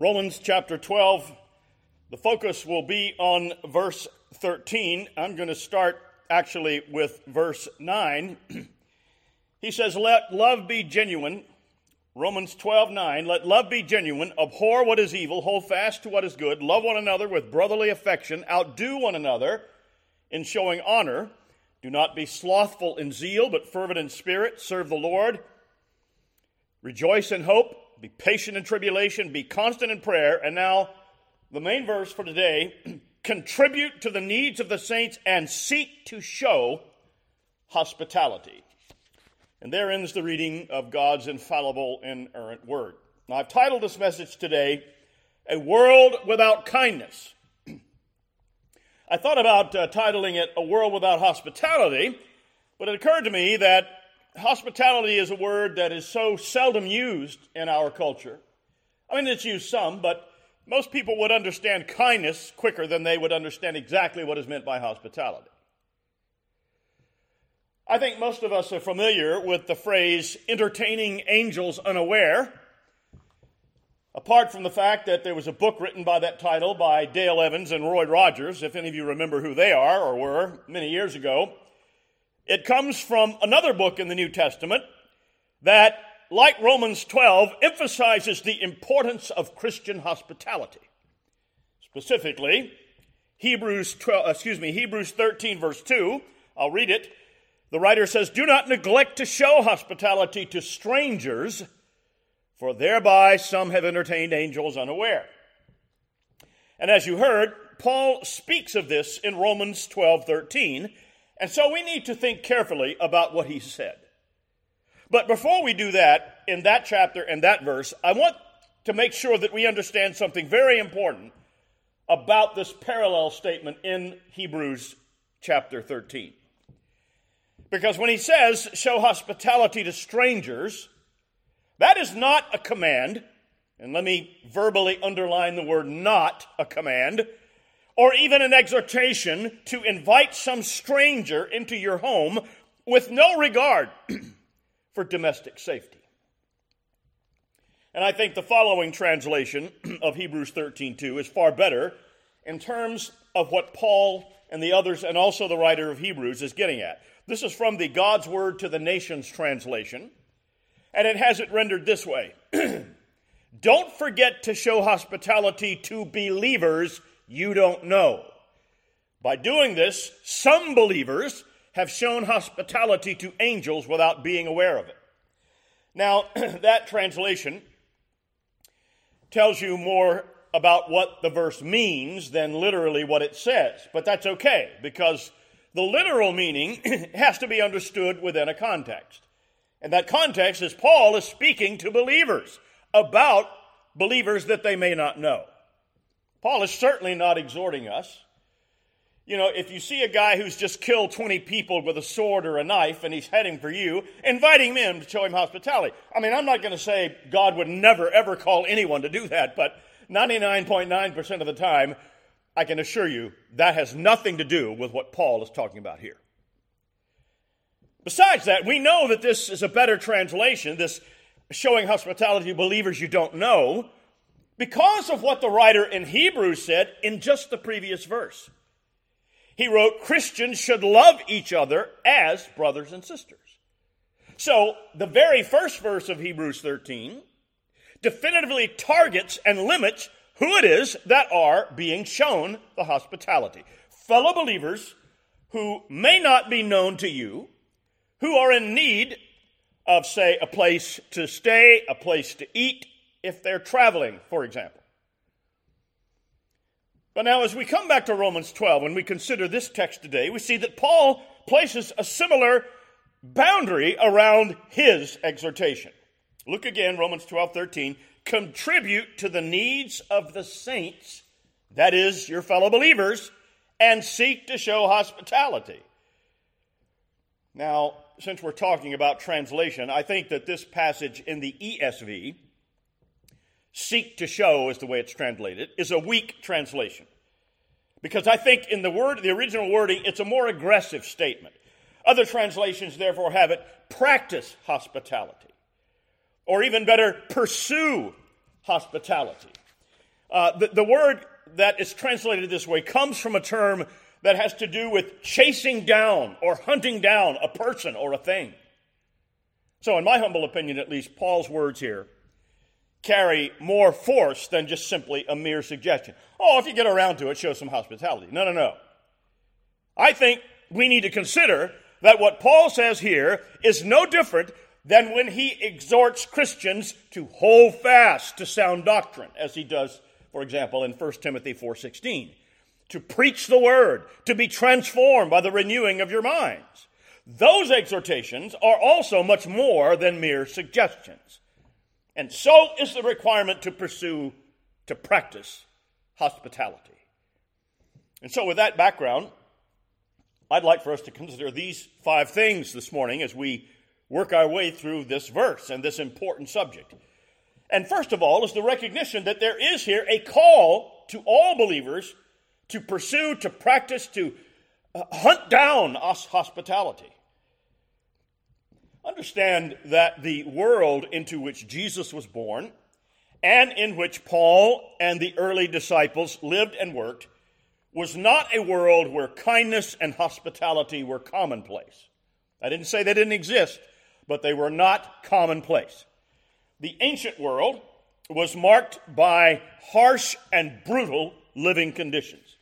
Romans chapter 12, the focus will be on verse 13. I'm going to start actually with verse 9. he says, Let love be genuine. Romans 12, 9. Let love be genuine. Abhor what is evil. Hold fast to what is good. Love one another with brotherly affection. Outdo one another in showing honor. Do not be slothful in zeal, but fervent in spirit. Serve the Lord. Rejoice in hope be patient in tribulation, be constant in prayer. And now, the main verse for today contribute to the needs of the saints and seek to show hospitality. And there ends the reading of God's infallible, inerrant word. Now, I've titled this message today, A World Without Kindness. I thought about uh, titling it A World Without Hospitality, but it occurred to me that hospitality is a word that is so seldom used in our culture. I mean, it's used some, but most people would understand kindness quicker than they would understand exactly what is meant by hospitality. I think most of us are familiar with the phrase entertaining angels unaware. Apart from the fact that there was a book written by that title by Dale Evans and Roy Rogers, if any of you remember who they are or were many years ago, it comes from another book in the New Testament that, like Romans 12, emphasizes the importance of Christian hospitality. Specifically, Hebrews 12, excuse me, Hebrews 13 verse 2. I'll read it. The writer says, "Do not neglect to show hospitality to strangers, for thereby some have entertained angels unaware." And as you heard, Paul speaks of this in Romans 12:13 and so we need to think carefully about what he said. But before we do that, in that chapter and that verse, I want to make sure that we understand something very important about this parallel statement in Hebrews chapter 13. Because when he says, show hospitality to strangers, that is not a command, and let me verbally underline the word not a command or even an exhortation to invite some stranger into your home with no regard for domestic safety. And I think the following translation of Hebrews 13:2 is far better in terms of what Paul and the others and also the writer of Hebrews is getting at. This is from the God's Word to the Nations translation, and it has it rendered this way. Don't forget to show hospitality to believers you don't know. By doing this, some believers have shown hospitality to angels without being aware of it. Now, that translation tells you more about what the verse means than literally what it says, but that's okay because the literal meaning has to be understood within a context. And that context is Paul is speaking to believers about believers that they may not know. Paul is certainly not exhorting us. You know, if you see a guy who's just killed 20 people with a sword or a knife and he's heading for you, inviting him to show him hospitality. I mean, I'm not going to say God would never, ever call anyone to do that, but 99.9% of the time, I can assure you that has nothing to do with what Paul is talking about here. Besides that, we know that this is a better translation, this showing hospitality to believers you don't know, because of what the writer in Hebrews said in just the previous verse. He wrote, Christians should love each other as brothers and sisters. So, the very first verse of Hebrews 13 definitively targets and limits who it is that are being shown the hospitality. Fellow believers who may not be known to you, who are in need of, say, a place to stay, a place to eat, if they're traveling, for example. But now, as we come back to Romans 12 and we consider this text today, we see that Paul places a similar boundary around his exhortation. Look again, Romans 12 13. Contribute to the needs of the saints, that is, your fellow believers, and seek to show hospitality. Now, since we're talking about translation, I think that this passage in the ESV seek to show is the way it's translated, is a weak translation. Because I think in the word, the original wording, it's a more aggressive statement. Other translations therefore have it practice hospitality. Or even better, pursue hospitality. Uh, the, the word that is translated this way comes from a term that has to do with chasing down or hunting down a person or a thing. So, in my humble opinion, at least, Paul's words here carry more force than just simply a mere suggestion. Oh, if you get around to it, show some hospitality. No, no, no. I think we need to consider that what Paul says here is no different than when he exhorts Christians to hold fast to sound doctrine, as he does, for example, in 1 Timothy 4:16, to preach the word, to be transformed by the renewing of your minds. Those exhortations are also much more than mere suggestions. And so is the requirement to pursue, to practice hospitality. And so, with that background, I'd like for us to consider these five things this morning as we work our way through this verse and this important subject. And first of all is the recognition that there is here a call to all believers to pursue, to practice, to uh, hunt down hospitality. Understand that the world into which Jesus was born and in which Paul and the early disciples lived and worked was not a world where kindness and hospitality were commonplace. I didn't say they didn't exist, but they were not commonplace. The ancient world was marked by harsh and brutal living conditions.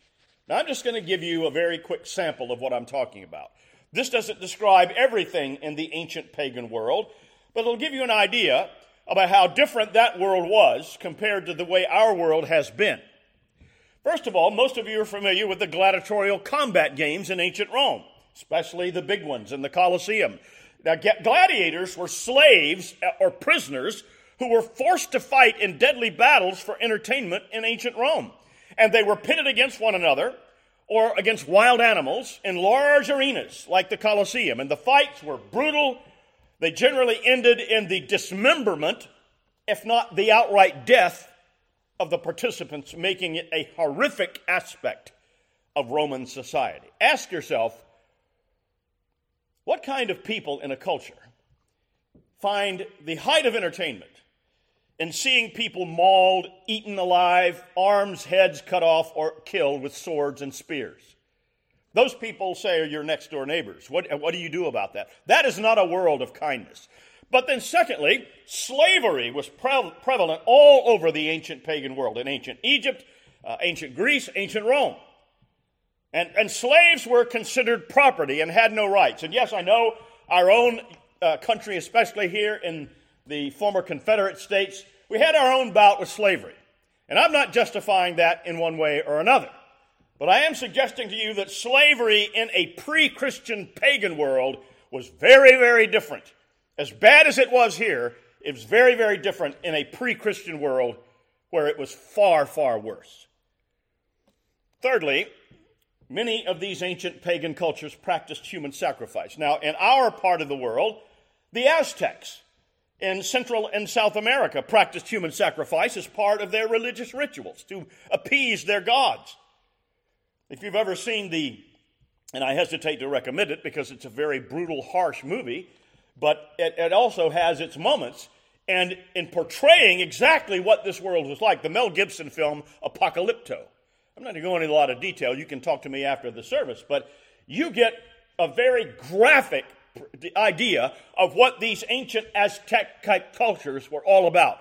Now, I'm just going to give you a very quick sample of what I'm talking about. This doesn't describe everything in the ancient pagan world, but it'll give you an idea about how different that world was compared to the way our world has been. First of all, most of you are familiar with the gladiatorial combat games in ancient Rome, especially the big ones in the Colosseum. Now, gladiators were slaves uh, or prisoners who were forced to fight in deadly battles for entertainment in ancient Rome. And they were pitted against one another or against wild animals in large arenas like the Colosseum. And the fights were brutal. They generally ended in the dismemberment, if not the outright death, of the participants, making it a horrific aspect of Roman society. Ask yourself what kind of people in a culture find the height of entertainment in seeing people mauled, eaten alive, arms, heads cut off, or killed with swords and spears? Those people say are your next door neighbors. What, what do you do about that? That is not a world of kindness. But then, secondly, slavery was pre- prevalent all over the ancient pagan world, in ancient Egypt, uh, ancient Greece, ancient Rome. And, and slaves were considered property and had no rights. And yes, I know our own uh, country, especially here in the former Confederate States, we had our own bout with slavery. And I'm not justifying that in one way or another. But I am suggesting to you that slavery in a pre Christian pagan world was very, very different. As bad as it was here, it was very, very different in a pre Christian world where it was far, far worse. Thirdly, Many of these ancient pagan cultures practiced human sacrifice. Now, in our part of the world, the Aztecs in Central and South America practiced human sacrifice as part of their religious rituals to appease their gods. If you've ever seen the, and I hesitate to recommend it because it's a very brutal, harsh movie, but it, it also has its moments. And in portraying exactly what this world was like, the Mel Gibson film Apocalypto I'm not going to go into a lot of detail. You can talk to me after the service, but you get a very graphic idea of what these ancient Aztec type cultures were all about.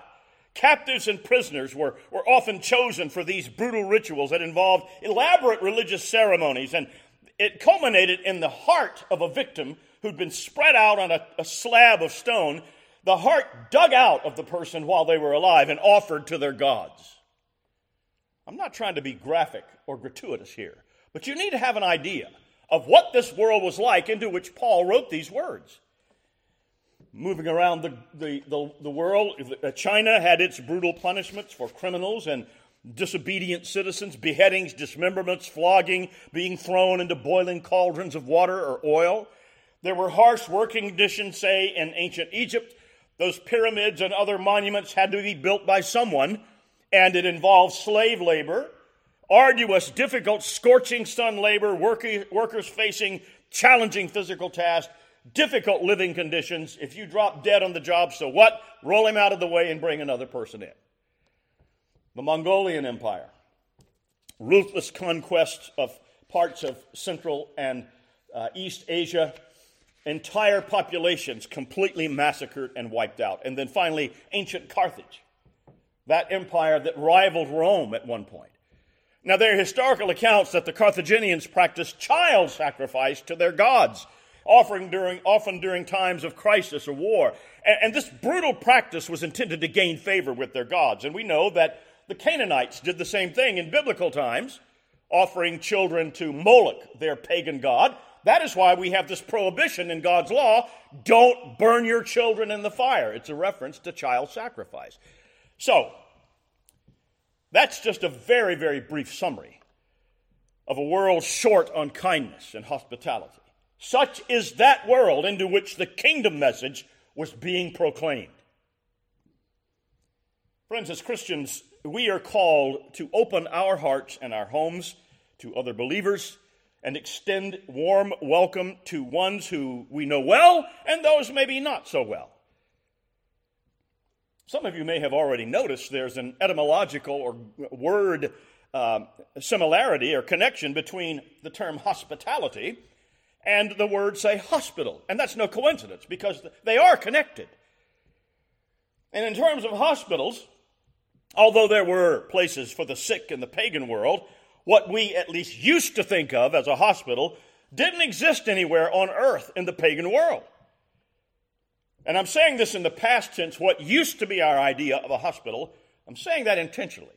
Captives and prisoners were, were often chosen for these brutal rituals that involved elaborate religious ceremonies, and it culminated in the heart of a victim who'd been spread out on a, a slab of stone, the heart dug out of the person while they were alive and offered to their gods. I'm not trying to be graphic or gratuitous here, but you need to have an idea of what this world was like into which Paul wrote these words. Moving around the, the, the, the world, uh, China had its brutal punishments for criminals and disobedient citizens, beheadings, dismemberments, flogging, being thrown into boiling cauldrons of water or oil. There were harsh working conditions, say, in ancient Egypt. Those pyramids and other monuments had to be built by someone and it involved slave labor, arduous, difficult, scorching sun labor, workers facing challenging physical tasks, difficult living conditions. If you drop dead on the job, so what? Roll him out of the way and bring another person in. the Mongolian Empire, ruthless conquest of parts of Central and uh, East Asia, entire populations completely massacred and wiped out. And then finally, ancient Carthage, that empire that rivaled Rome at one point. Now, there are historical accounts that the Carthaginians practiced child sacrifice to their gods, offering during, often during times of crisis or war. And, and this brutal practice was intended to gain favor with their gods. And we know that the Canaanites did the same thing in biblical times, offering children to Moloch, their pagan god. That is why we have this prohibition in God's law don't burn your children in the fire. It's a reference to child sacrifice. So, that's just a very, very brief summary of a world short on kindness and hospitality. Such is that world into which the kingdom message was being proclaimed. Friends, as Christians, we are called to open our hearts and our homes to other believers and extend warm welcome to ones who we know well and those maybe not so well. Some of you may have already noticed there's an etymological or word uh, similarity or connection between the term hospitality and the word, say, hospital. And that's no coincidence because they are connected. And in terms of hospitals, although there were places for the sick in the pagan world, what we at least used to think of as a hospital didn't exist anywhere on earth in the pagan world. And I'm saying this in the past tense, what used to be our idea of a hospital, I'm saying that intentionally.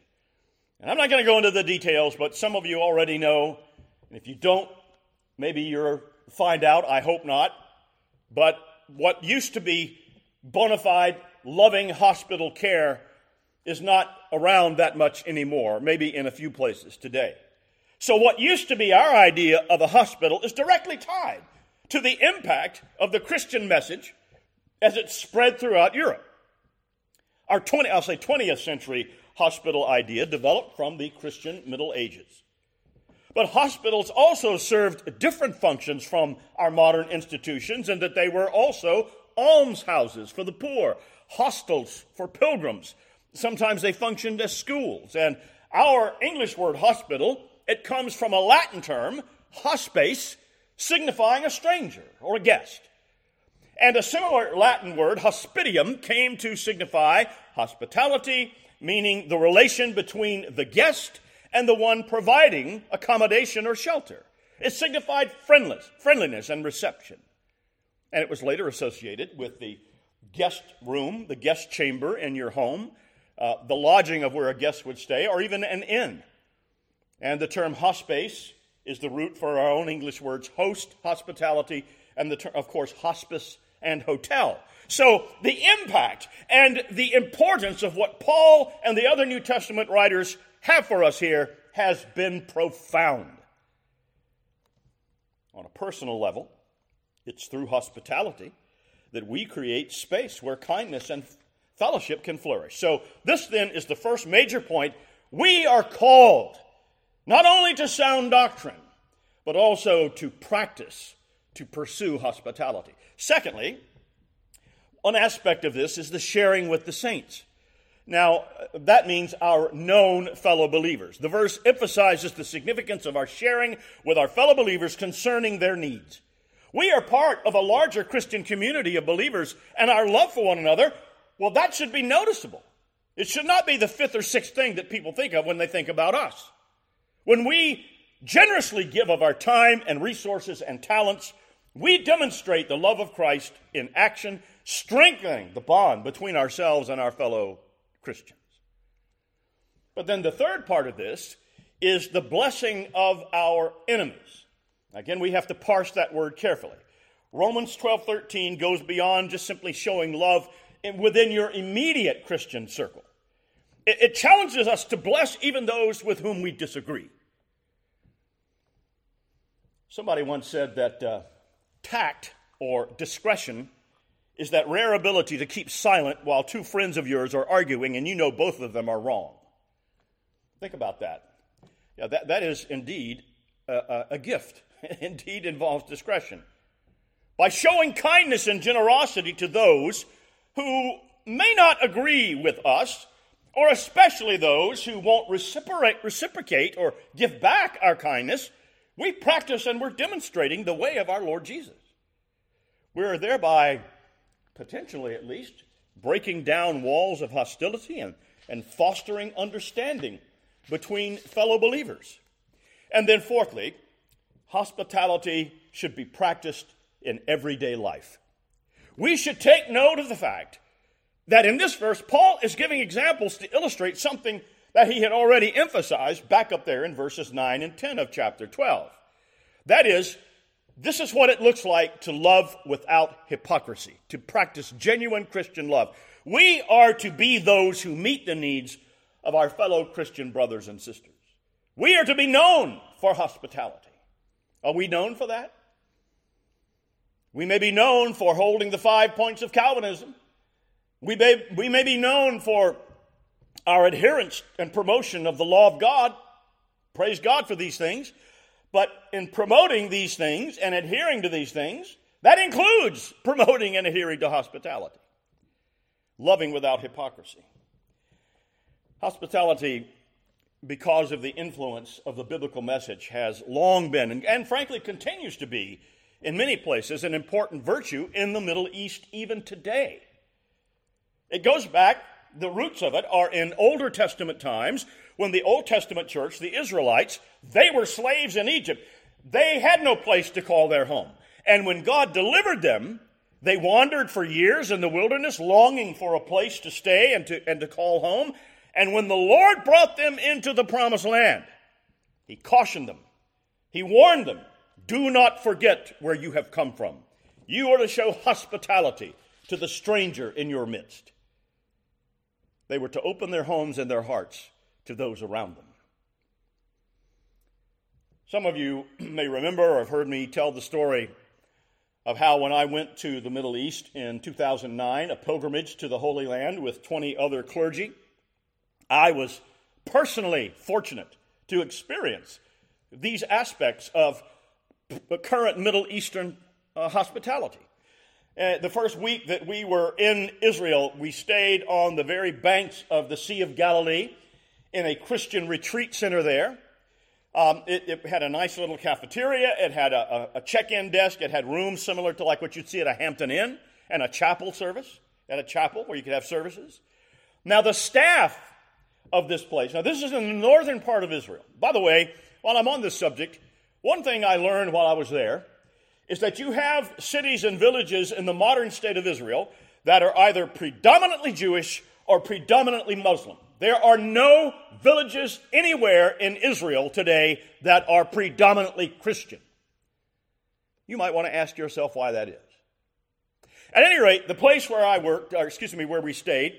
And I'm not going to go into the details, but some of you already know. And if you don't, maybe you'll find out. I hope not. But what used to be bona fide, loving hospital care is not around that much anymore, maybe in a few places today. So, what used to be our idea of a hospital is directly tied to the impact of the Christian message as it spread throughout Europe. Our 20, I'll say 20th century hospital idea developed from the Christian Middle Ages. But hospitals also served different functions from our modern institutions in that they were also almshouses for the poor, hostels for pilgrims. Sometimes they functioned as schools. And our English word hospital, it comes from a Latin term, hospes, signifying a stranger or a guest. And a similar Latin word, hospitium, came to signify hospitality, meaning the relation between the guest and the one providing accommodation or shelter. It signified friendliness, friendliness and reception. And it was later associated with the guest room, the guest chamber in your home, uh, the lodging of where a guest would stay, or even an inn. And the term hospes is the root for our own English words host, hospitality, and the term, of course, hospice and hotel. So, the impact and the importance of what Paul and the other New Testament writers have for us here has been profound. On a personal level, it's through hospitality that we create space where kindness and fellowship can flourish. So, this then is the first major point. We are called not only to sound doctrine, but also to practice, to pursue hospitality. Secondly, one aspect of this is the sharing with the saints. Now, that means our known fellow believers. The verse emphasizes the significance of our sharing with our fellow believers concerning their needs. We are part of a larger Christian community of believers, and our love for one another, well, that should be noticeable. It should not be the fifth or sixth thing that people think of when they think about us. When we generously give of our time and resources and talents we demonstrate the love of Christ in action, strengthening the bond between ourselves and our fellow Christians. But then the third part of this is the blessing of our enemies. Again, we have to parse that word carefully. Romans 12:13 goes beyond just simply showing love within your immediate Christian circle. It, it challenges us to bless even those with whom we disagree. Somebody once said that uh, Tact or discretion is that rare ability to keep silent while two friends of yours are arguing and you know both of them are wrong. Think about that. Yeah, that, that is indeed a, a gift. Indeed involves discretion. By showing kindness and generosity to those who may not agree with us, or especially those who won't reciprocate or give back our kindness, we practice and we're demonstrating the way of our Lord Jesus. We're thereby, potentially at least, breaking down walls of hostility and, and fostering understanding between fellow believers. And then, fourthly, hospitality should be practiced in everyday life. We should take note of the fact that in this verse, Paul is giving examples to illustrate something that he had already emphasized back up there in verses 9 and 10 of chapter 12. That is, this is what it looks like to love without hypocrisy, to practice genuine Christian love. We are to be those who meet the needs of our fellow Christian brothers and sisters. We are to be known for hospitality. Are we known for that? We may be known for holding the five points of Calvinism. We may, we may be known for our adherence and promotion of the law of God. Praise God for these things. But in promoting these things and adhering to these things, that includes promoting and adhering to hospitality, loving without hypocrisy. Hospitality, because of the influence of the biblical message, has long been, and, and frankly continues to be, in many places, an important virtue in the Middle East even today. It goes back, the roots of it are in Older Testament times when the Old Testament church, the Israelites, they were slaves in Egypt. They had no place to call their home. And when God delivered them, they wandered for years in the wilderness, longing for a place to stay and to, and to call home. And when the Lord brought them into the promised land, He cautioned them, He warned them do not forget where you have come from. You are to show hospitality to the stranger in your midst. They were to open their homes and their hearts to those around them. Some of you may remember or have heard me tell the story of how when I went to the Middle East in 2009, a pilgrimage to the Holy Land with 20 other clergy, I was personally fortunate to experience these aspects of the current Middle Eastern uh, hospitality. Uh, the first week that we were in Israel, we stayed on the very banks of the Sea of Galilee in a Christian retreat center there. Um, it, it, had a nice little cafeteria. It had a, a, a check-in desk. It had rooms similar to like what you'd see at a Hampton Inn and a chapel service, at a chapel where you could have services. Now, the staff of this place, now this is in the northern part of Israel. By the way, while I'm on this subject, one thing I learned while I was there is that you have cities and villages in the modern state of Israel that are either predominantly Jewish or predominantly Muslim. There are no villages anywhere in Israel today that are predominantly Christian. You might want to ask yourself why that is. At any rate, the place where I worked, or excuse me, where we stayed,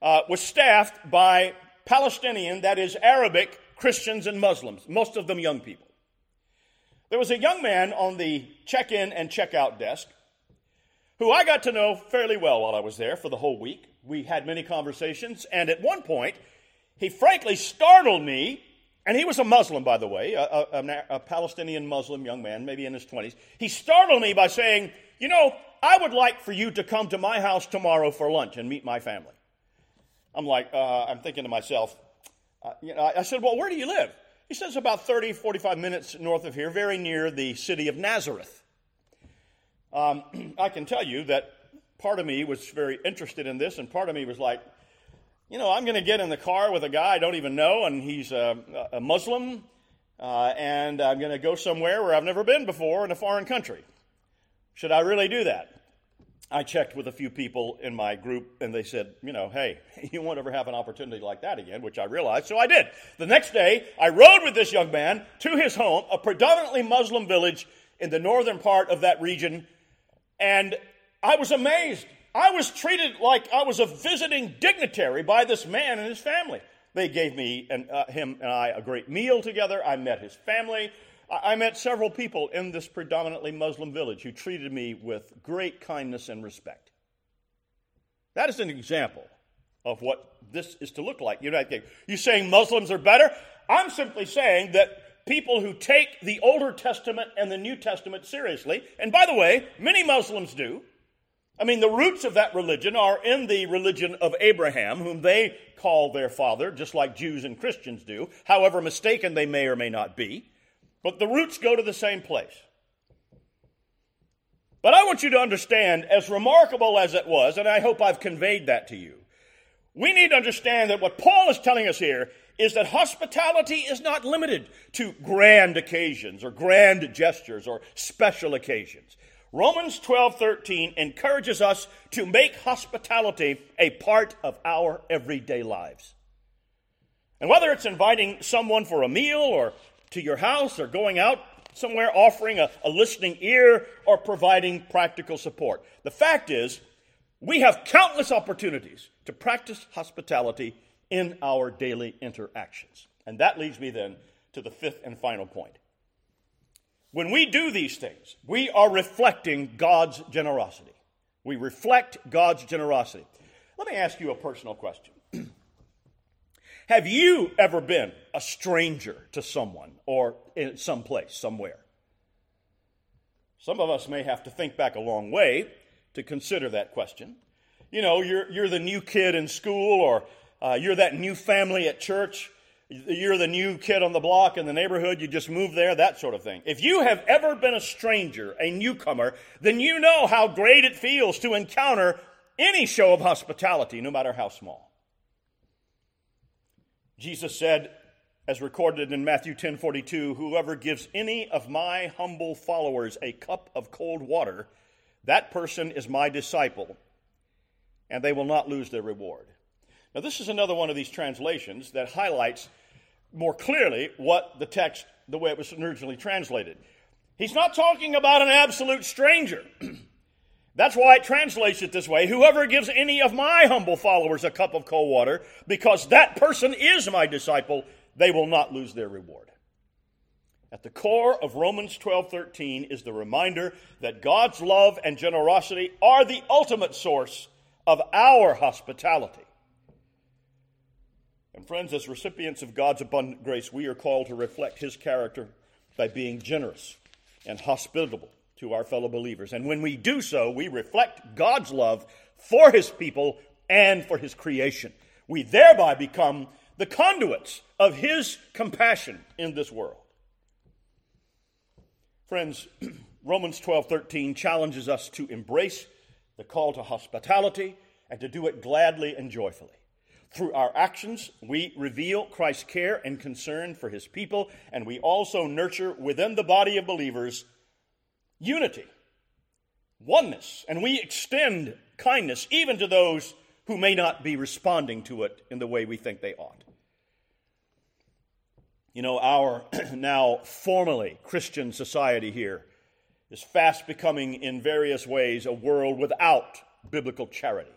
uh, was staffed by Palestinian, that is Arabic, Christians and Muslims, most of them young people. There was a young man on the check in and check out desk who I got to know fairly well while I was there for the whole week. We had many conversations, and at one point, he frankly startled me. And he was a Muslim, by the way, a, a, a Palestinian Muslim young man, maybe in his 20s. He startled me by saying, You know, I would like for you to come to my house tomorrow for lunch and meet my family. I'm like, uh, I'm thinking to myself, uh, you know, I said, Well, where do you live? He says about 30, 45 minutes north of here, very near the city of Nazareth. Um, I can tell you that part of me was very interested in this, and part of me was like, you know, I'm going to get in the car with a guy I don't even know, and he's a, a Muslim, uh, and I'm going to go somewhere where I've never been before in a foreign country. Should I really do that? I checked with a few people in my group, and they said, you know, hey, you won't ever have an opportunity like that again, which I realized, so I did. The next day, I rode with this young man to his home, a predominantly Muslim village in the northern part of that region, and I was amazed. I was treated like I was a visiting dignitary by this man and his family. They gave me and uh, him and I a great meal together. I met his family. I met several people in this predominantly Muslim village who treated me with great kindness and respect. That is an example of what this is to look like. You're not you saying Muslims are better? I'm simply saying that people who take the Older Testament and the New Testament seriously, and by the way, many Muslims do, I mean, the roots of that religion are in the religion of Abraham, whom they call their father, just like Jews and Christians do, however mistaken they may or may not be. But the roots go to the same place. But I want you to understand, as remarkable as it was, and I hope I've conveyed that to you, we need to understand that what Paul is telling us here is that hospitality is not limited to grand occasions or grand gestures or special occasions. Romans 12:13 encourages us to make hospitality a part of our everyday lives. And whether it's inviting someone for a meal or to your house or going out somewhere offering a, a listening ear or providing practical support, the fact is we have countless opportunities to practice hospitality in our daily interactions. And that leads me then to the fifth and final point. When we do these things, we are reflecting God's generosity. We reflect God's generosity. Let me ask you a personal question. Have you ever been a stranger to someone or in some place, somewhere? Some of us may have to think back a long way to consider that question. You know, you're, you're the new kid in school, or uh, you're that new family at church, you're the new kid on the block in the neighborhood, you just moved there, that sort of thing. If you have ever been a stranger, a newcomer, then you know how great it feels to encounter any show of hospitality, no matter how small. Jesus said, as recorded in Matthew 10:42, whoever gives any of my humble followers a cup of cold water, that person is my disciple, and they will not lose their reward. Now, this is another one of these translations that highlights more clearly what the text, the way it was originally translated. He's not talking about an absolute stranger. That's why it translates it this way Whoever gives any of my humble followers a cup of cold water, because that person is my disciple, they will not lose their reward. At the core of Romans 12:13 is the reminder that God's love and generosity are the ultimate source of our hospitality. And friends, as recipients of God's abundant grace, we are called to reflect His character by being generous and hospitable to our fellow believers. And when we do so, we reflect God's love for His people and for His creation. We thereby become the conduits of His compassion in this world. Friends, Romans 12 13 challenges us to embrace the call to hospitality and to do it gladly and joyfully. Through our actions, we reveal Christ's care and concern for his people, and we also nurture within the body of believers unity, oneness, and we extend kindness even to those who may not be responding to it in the way we think they ought. You know, our now formally Christian society here is fast becoming, in various ways, a world without biblical charity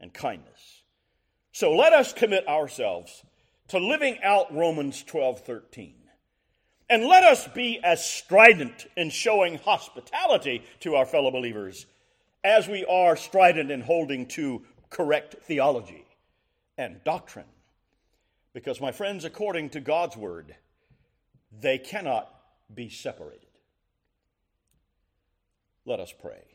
and kindness. So let us commit ourselves to living out Romans 12 13. And let us be as strident in showing hospitality to our fellow believers as we are strident in holding to correct theology and doctrine. Because, my friends, according to God's word, they cannot be separated. Let us pray.